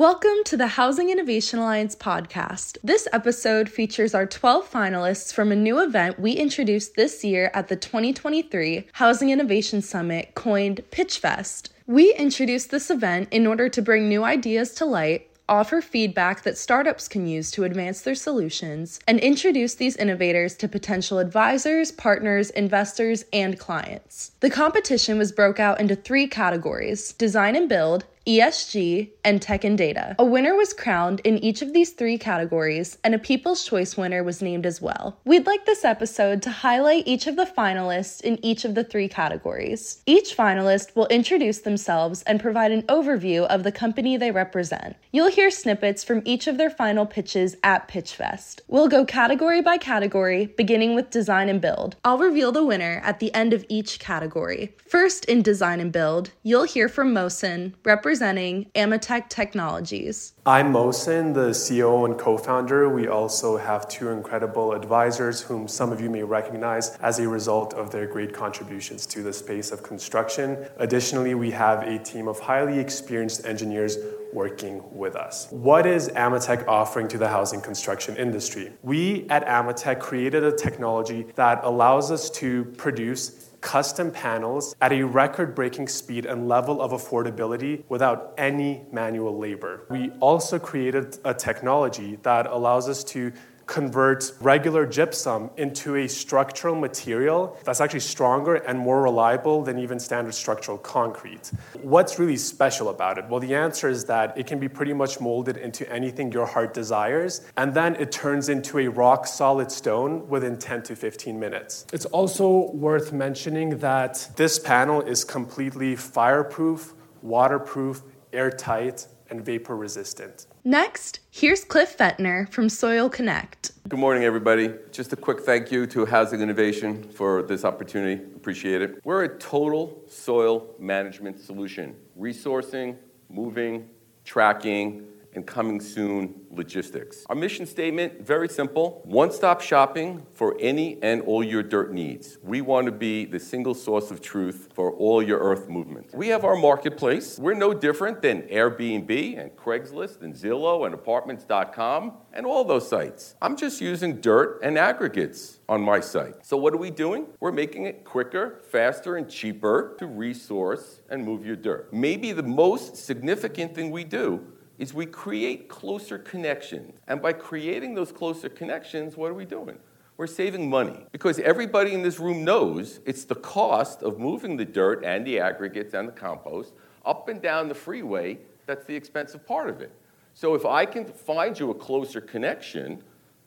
Welcome to the Housing Innovation Alliance podcast. This episode features our 12 finalists from a new event we introduced this year at the 2023 Housing Innovation Summit, coined PitchFest. We introduced this event in order to bring new ideas to light offer feedback that startups can use to advance their solutions, and introduce these innovators to potential advisors, partners, investors, and clients. The competition was broke out into three categories design and build, ESG, and tech and data. A winner was crowned in each of these three categories, and a People's Choice winner was named as well. We'd like this episode to highlight each of the finalists in each of the three categories. Each finalist will introduce themselves and provide an overview of the company they represent. You'll hear snippets from each of their final pitches at PitchFest. We'll go category by category, beginning with design and build. I'll reveal the winner at the end of each category. First, in design and build, you'll hear from Mohsen, representing representing Amatec Technologies. I'm Mohsen, the CEO and co founder. We also have two incredible advisors whom some of you may recognize as a result of their great contributions to the space of construction. Additionally, we have a team of highly experienced engineers working with us. What is Amatec offering to the housing construction industry? We at Amatec created a technology that allows us to produce custom panels at a record breaking speed and level of affordability without any manual labor. We also created a technology that allows us to convert regular gypsum into a structural material that's actually stronger and more reliable than even standard structural concrete. What's really special about it? Well, the answer is that it can be pretty much molded into anything your heart desires, and then it turns into a rock solid stone within 10 to 15 minutes. It's also worth mentioning that this panel is completely fireproof, waterproof, airtight, and vapor resistant. Next, here's Cliff Fetner from Soil Connect. Good morning, everybody. Just a quick thank you to Housing Innovation for this opportunity. Appreciate it. We're a total soil management solution, resourcing, moving, tracking, and coming soon logistics. Our mission statement very simple one stop shopping for any and all your dirt needs. We want to be the single source of truth for all your earth movement. We have our marketplace. We're no different than Airbnb and Craigslist and Zillow and apartments.com and all those sites. I'm just using dirt and aggregates on my site. So, what are we doing? We're making it quicker, faster, and cheaper to resource and move your dirt. Maybe the most significant thing we do is we create closer connections. And by creating those closer connections, what are we doing? We're saving money because everybody in this room knows it's the cost of moving the dirt and the aggregates and the compost up and down the freeway that's the expensive part of it. So if I can find you a closer connection,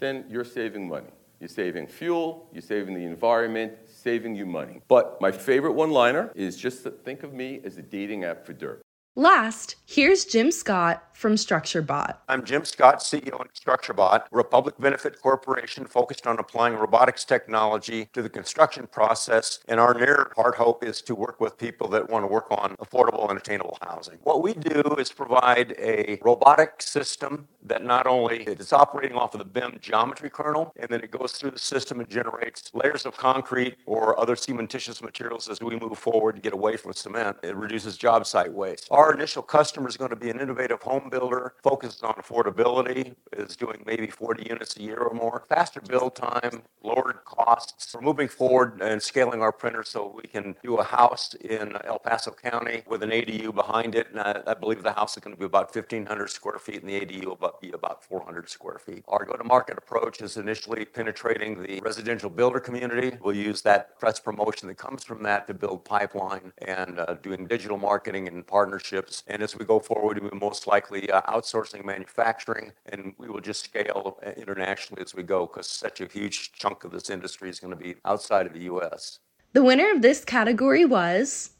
then you're saving money. You're saving fuel, you're saving the environment, saving you money. But my favorite one liner is just think of me as a dating app for dirt. Last, here's Jim Scott from StructureBot. I'm Jim Scott, CEO of StructureBot. A public benefit corporation focused on applying robotics technology to the construction process, and our near heart hope is to work with people that want to work on affordable and attainable housing. What we do is provide a robotic system that not only is operating off of the BIM geometry kernel, and then it goes through the system and generates layers of concrete or other cementitious materials as we move forward to get away from cement. It reduces job site waste. Our initial customer is going to be an innovative home builder focused on affordability, is doing maybe 40 units a year or more, faster build time, lowered costs. We're moving forward and scaling our printer so we can do a house in El Paso County with an ADU behind it. And I, believe the house is going to be about 1,500 square feet and the ADU will be about 400 square feet. Our go to market approach is initially penetrating the residential builder community. We'll use that press promotion that comes from that to build pipeline and uh, doing digital marketing and partnerships. And as we go forward, we will most likely uh, outsourcing manufacturing and we will just scale uh, internationally as we go because such a huge chunk of this industry is going to be outside of the US. The winner of this category was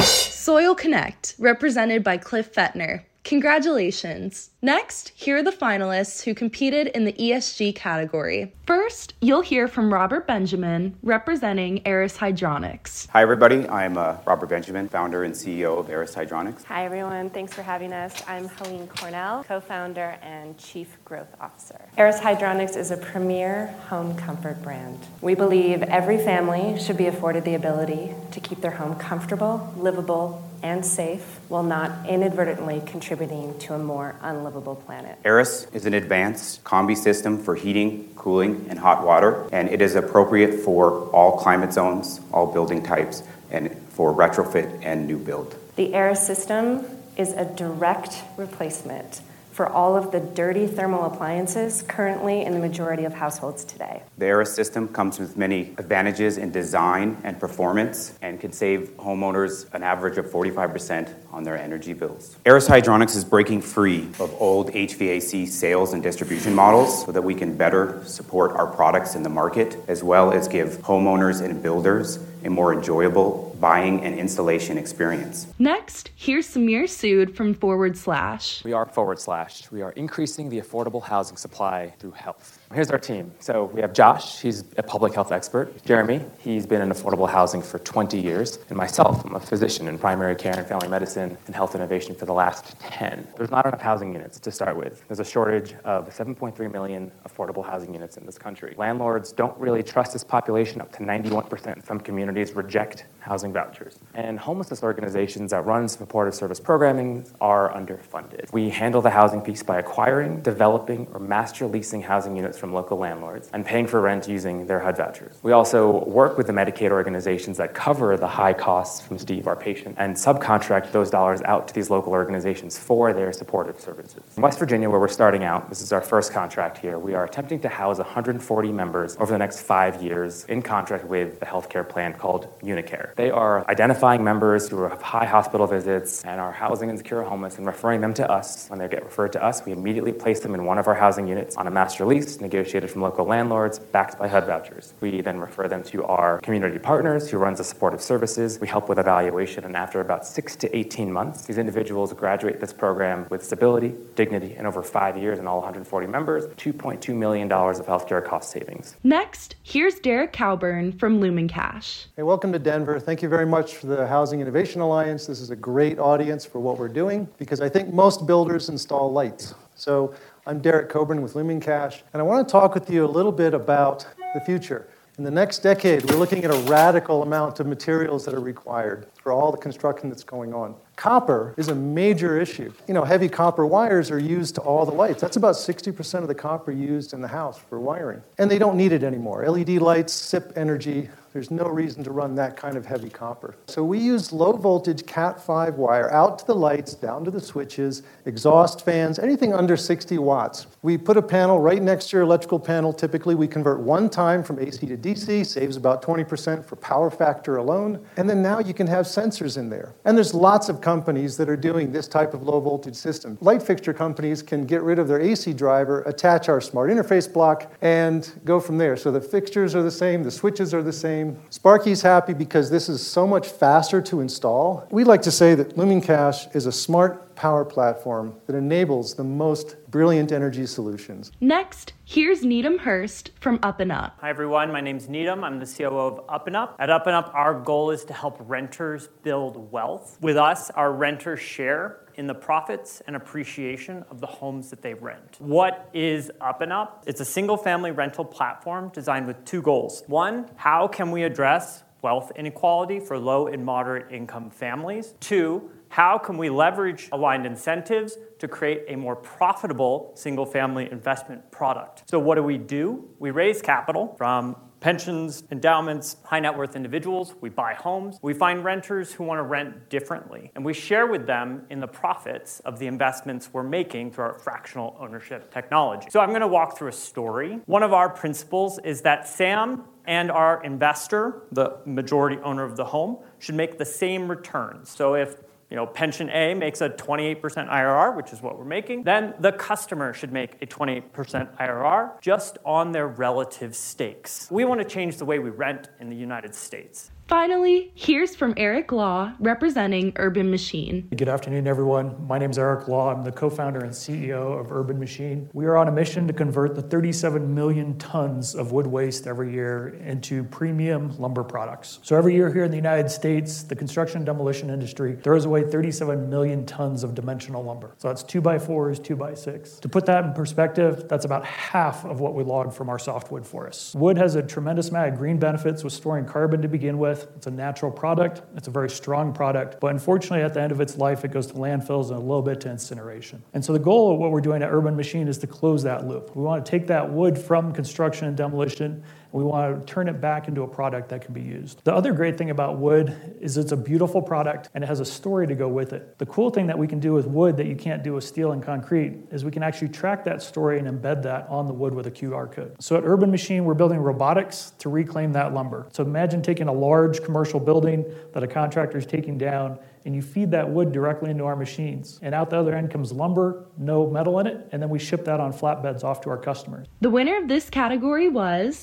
Soil Connect, represented by Cliff Fetner. Congratulations! Next, here are the finalists who competed in the ESG category. First, you'll hear from Robert Benjamin, representing Aris Hydronics. Hi, everybody. I'm uh, Robert Benjamin, founder and CEO of Aris Hydronics. Hi, everyone. Thanks for having us. I'm Helene Cornell, co founder and chief growth officer. Aris Hydronics is a premier home comfort brand. We believe every family should be afforded the ability to keep their home comfortable, livable, and safe while not inadvertently contributing to a more unlivable planet. Aris is an advanced combi system for heating, cooling, and hot water, and it is appropriate for all climate zones, all building types, and for retrofit and new build. The Aris system is a direct replacement for all of the dirty thermal appliances currently in the majority of households today. The Aris system comes with many advantages in design and performance and can save homeowners an average of 45% on their energy bills. Aris Hydronics is breaking free of old HVAC sales and distribution models so that we can better support our products in the market as well as give homeowners and builders a more enjoyable buying and installation experience. Next, here's Sameer Sood from Forward Slash. We are Forward Slash. We are increasing the affordable housing supply through health. Here's our team. So we have Josh, he's a public health expert. Jeremy, he's been in affordable housing for 20 years. And myself, I'm a physician in primary care and family medicine and health innovation for the last 10. There's not enough housing units to start with. There's a shortage of 7.3 million affordable housing units in this country. Landlords don't really trust this population. Up to 91% some communities reject housing vouchers. And homelessness organizations that run supportive service programming are underfunded. We handle the housing piece by acquiring, developing, or master leasing housing units from local landlords and paying for rent using their HUD vouchers. We also work with the Medicaid organizations that cover the high costs from Steve, our patient, and subcontract those dollars out to these local organizations for their supportive services. In West Virginia, where we're starting out, this is our first contract here, we are attempting to house 140 members over the next five years in contract with a healthcare plan called Unicare. They are identifying members who have high hospital visits and are housing insecure homeless and referring them to us. When they get referred to us, we immediately place them in one of our housing units on a master lease negotiated from local landlords, backed by HUD vouchers. We then refer them to our community partners who runs the supportive services. We help with evaluation, and after about six to 18 months, these individuals graduate this program with stability, dignity, and over five years and all 140 members, $2.2 million of healthcare cost savings. Next, here's Derek Cowburn from LumenCache. Hey, welcome to Denver. Thank you very much for the Housing Innovation Alliance. This is a great audience for what we're doing because I think most builders install lights. So I'm Derek Cowburn with LumenCache, and I want to talk with you a little bit about the future. In the next decade, we're looking at a radical amount of materials that are required for all the construction that's going on. Copper is a major issue. You know, heavy copper wires are used to all the lights. That's about 60% of the copper used in the house for wiring. And they don't need it anymore. LED lights sip energy. There's no reason to run that kind of heavy copper. So we use low voltage Cat5 wire out to the lights, down to the switches, exhaust fans, anything under 60 watts. We put a panel right next to your electrical panel. Typically, we convert one time from AC to DC, saves about 20% for power factor alone. And then now you can have sensors in there. And there's lots of companies that are doing this type of low voltage system. Light fixture companies can get rid of their AC driver, attach our smart interface block, and go from there. So the fixtures are the same, the switches are the same. Sparky's happy because this is so much faster to install. We like to say that Lumen Cache is a smart power platform that enables the most brilliant energy solutions. Next, here's Needham Hurst from Up and Up. Hi everyone, my name's Needham. I'm the COO of Up and Up. At Up and Up, our goal is to help renters build wealth. With us, our renters share in the profits and appreciation of the homes that they rent. What is Up and Up? It's a single family rental platform designed with two goals. One, how can we address wealth inequality for low and moderate income families? Two, how can we leverage aligned incentives to create a more profitable single family investment product? So, what do we do? We raise capital from pensions, endowments, high net worth individuals. We buy homes. We find renters who want to rent differently. And we share with them in the profits of the investments we're making through our fractional ownership technology. So I'm going to walk through a story. One of our principles is that Sam and our investor, the majority owner of the home, should make the same returns. So if you know, pension A makes a 28% IRR, which is what we're making, then the customer should make a 28% IRR just on their relative stakes. We want to change the way we rent in the United States. Finally, here's from Eric Law representing Urban Machine. Good afternoon, everyone. My name is Eric Law. I'm the co founder and CEO of Urban Machine. We are on a mission to convert the 37 million tons of wood waste every year into premium lumber products. So, every year here in the United States, the construction and demolition industry throws away 37 million tons of dimensional lumber. So, that's 2 by 4s 2 by 6 To put that in perspective, that's about half of what we log from our softwood forests. Wood has a tremendous amount of green benefits with storing carbon to begin with with. It's a natural product, it's a very strong product, but unfortunately, at the end of its life, it goes to landfills and a little bit to incineration. And so, the goal of what we're doing at Urban Machine is to close that loop. We want to take that wood from construction and demolition we want to turn it back into a product that can be used. The other great thing about wood is it's a beautiful product and it has a story to go with it. The cool thing that we can do with wood that you can't do with steel and concrete is we can actually track that story and embed that on the wood with a QR code. So at Urban Machine, we're building robotics to reclaim that lumber. So imagine taking a large commercial building that a contractor is taking down and you feed that wood directly into our machines. And out the other end comes lumber, no metal in it, and then we ship that on flatbeds off to our customers. The winner of this category was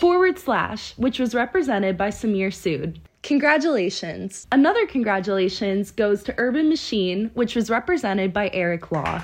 Forward Slash, which was represented by Sameer Sood. Congratulations. Another congratulations goes to Urban Machine, which was represented by Eric Law.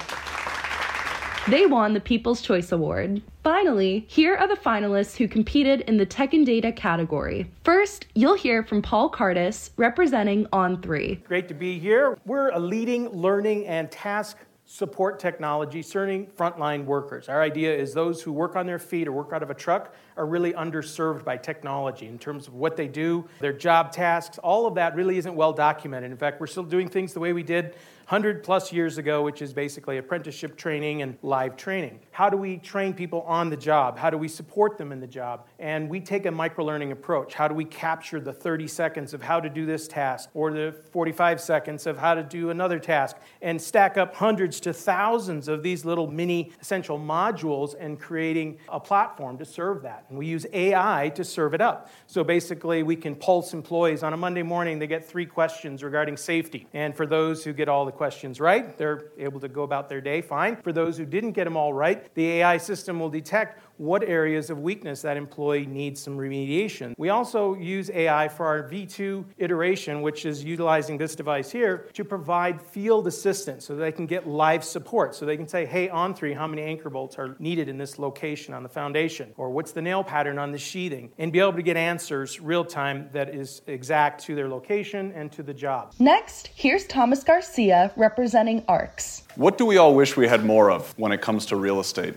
They won the People's Choice Award. Finally, here are the finalists who competed in the Tech and Data category. First, you'll hear from Paul Cardis, representing On3. Great to be here. We're a leading learning and task support technology serving frontline workers. Our idea is those who work on their feet or work out of a truck are really underserved by technology in terms of what they do, their job tasks. All of that really isn't well documented. In fact, we're still doing things the way we did 100 plus years ago, which is basically apprenticeship training and live training. How do we train people on the job? How do we support them in the job? And we take a micro learning approach. How do we capture the 30 seconds of how to do this task or the 45 seconds of how to do another task and stack up hundreds to thousands of these little mini essential modules and creating a platform to serve that? And we use AI to serve it up. So basically, we can pulse employees on a Monday morning, they get three questions regarding safety. And for those who get all the questions right, they're able to go about their day fine. For those who didn't get them all right, the AI system will detect what areas of weakness that employee needs some remediation. We also use AI for our V2 iteration, which is utilizing this device here to provide field assistance so they can get live support. So they can say, hey, On3, how many anchor bolts are needed in this location on the foundation? Or what's the nail pattern on the sheathing? And be able to get answers real time that is exact to their location and to the job. Next, here's Tomas Garcia representing ARX. What do we all wish we had more of when it comes to real estate?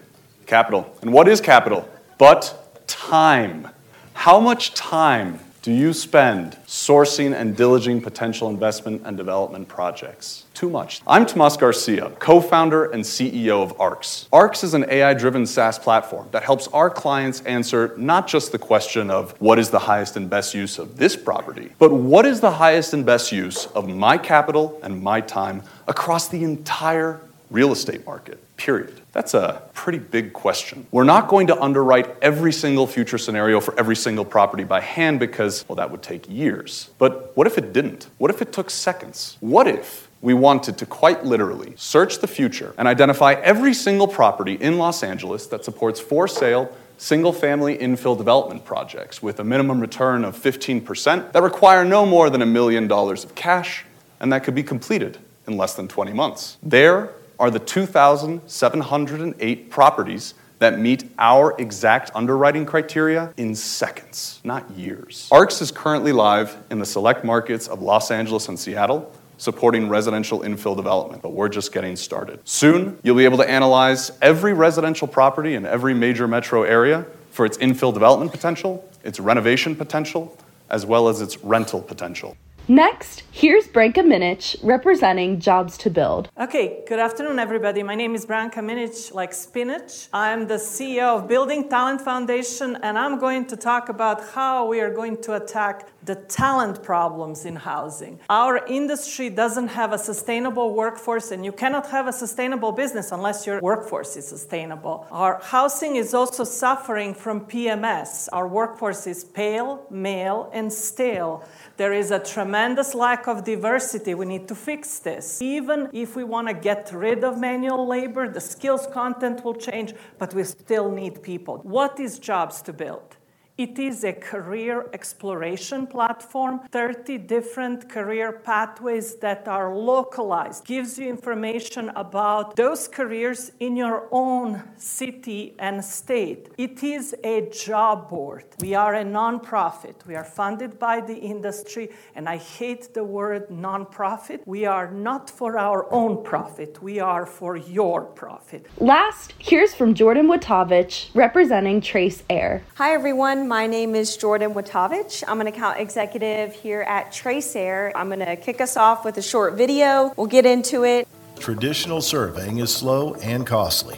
Capital. And what is capital? But time. How much time do you spend sourcing and diligencing potential investment and development projects? Too much. I'm Tomas Garcia, co founder and CEO of ARX. ARX is an AI driven SaaS platform that helps our clients answer not just the question of what is the highest and best use of this property, but what is the highest and best use of my capital and my time across the entire real estate market, period. That's a pretty big question. We're not going to underwrite every single future scenario for every single property by hand because, well, that would take years. But what if it didn't? What if it took seconds? What if we wanted to quite literally search the future and identify every single property in Los Angeles that supports for sale single family infill development projects with a minimum return of 15% that require no more than a million dollars of cash and that could be completed in less than 20 months. There are the 2,708 properties that meet our exact underwriting criteria in seconds, not years. ARX is currently live in the select markets of Los Angeles and Seattle, supporting residential infill development, but we're just getting started. Soon, you'll be able to analyze every residential property in every major metro area for its infill development potential, its renovation potential, as well as its rental potential. Next, here's Branka Minic representing Jobs to Build. Okay, good afternoon, everybody. My name is Branka Minic, like spinach. I'm the CEO of Building Talent Foundation, and I'm going to talk about how we are going to attack the talent problems in housing. Our industry doesn't have a sustainable workforce, and you cannot have a sustainable business unless your workforce is sustainable. Our housing is also suffering from PMS. Our workforce is pale, male, and stale. There is a tremendous lack of diversity. We need to fix this. Even if we want to get rid of manual labor, the skills content will change, but we still need people. What is jobs to build? It is a career exploration platform, 30 different career pathways that are localized. Gives you information about those careers in your own city and state. It is a job board. We are a nonprofit. We are funded by the industry, and I hate the word nonprofit. We are not for our own profit. We are for your profit. Last, here's from Jordan Wojtowecz representing TraceAir. Hi everyone. My name is Jordan Wojtowecz. I'm an account executive here at TraceAir. I'm going to kick us off with a short video. We'll get into it. Traditional surveying is slow and costly.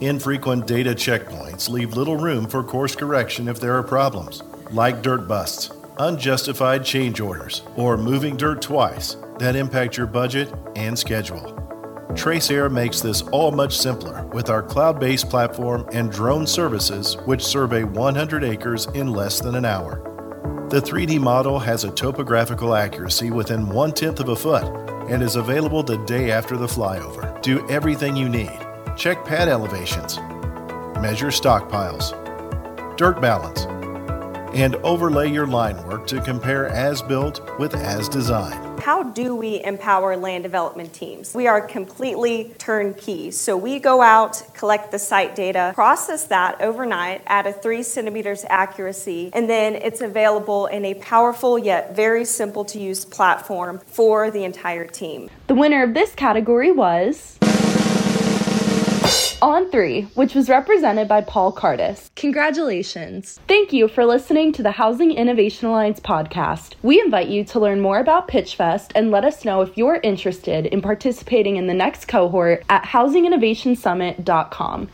Infrequent data checkpoints leave little room for course correction if there are problems, like dirt busts, unjustified change orders, or moving dirt twice that impact your budget and schedule. TraceAir makes this all much simpler with our cloud based platform and drone services, which survey 100 acres in less than an hour. The 3D model has a topographical accuracy within one tenth of a foot and is available the day after the flyover. Do everything you need. Check pad elevations, measure stockpiles, dirt balance, and overlay your line work to compare as built with as designed. How do we empower land development teams? We are completely turnkey. So we go out, collect the site data, process that overnight at a three centimeters accuracy, and then it's available in a powerful yet very simple to use platform for the entire team. The winner of this category was. On3, which was represented by Paul Cardis. Congratulations. Thank you for listening to the Housing Innovation Alliance podcast. We invite you to learn more about PitchFest and let us know if you're interested in participating in the next cohort at housinginnovationsummit.com.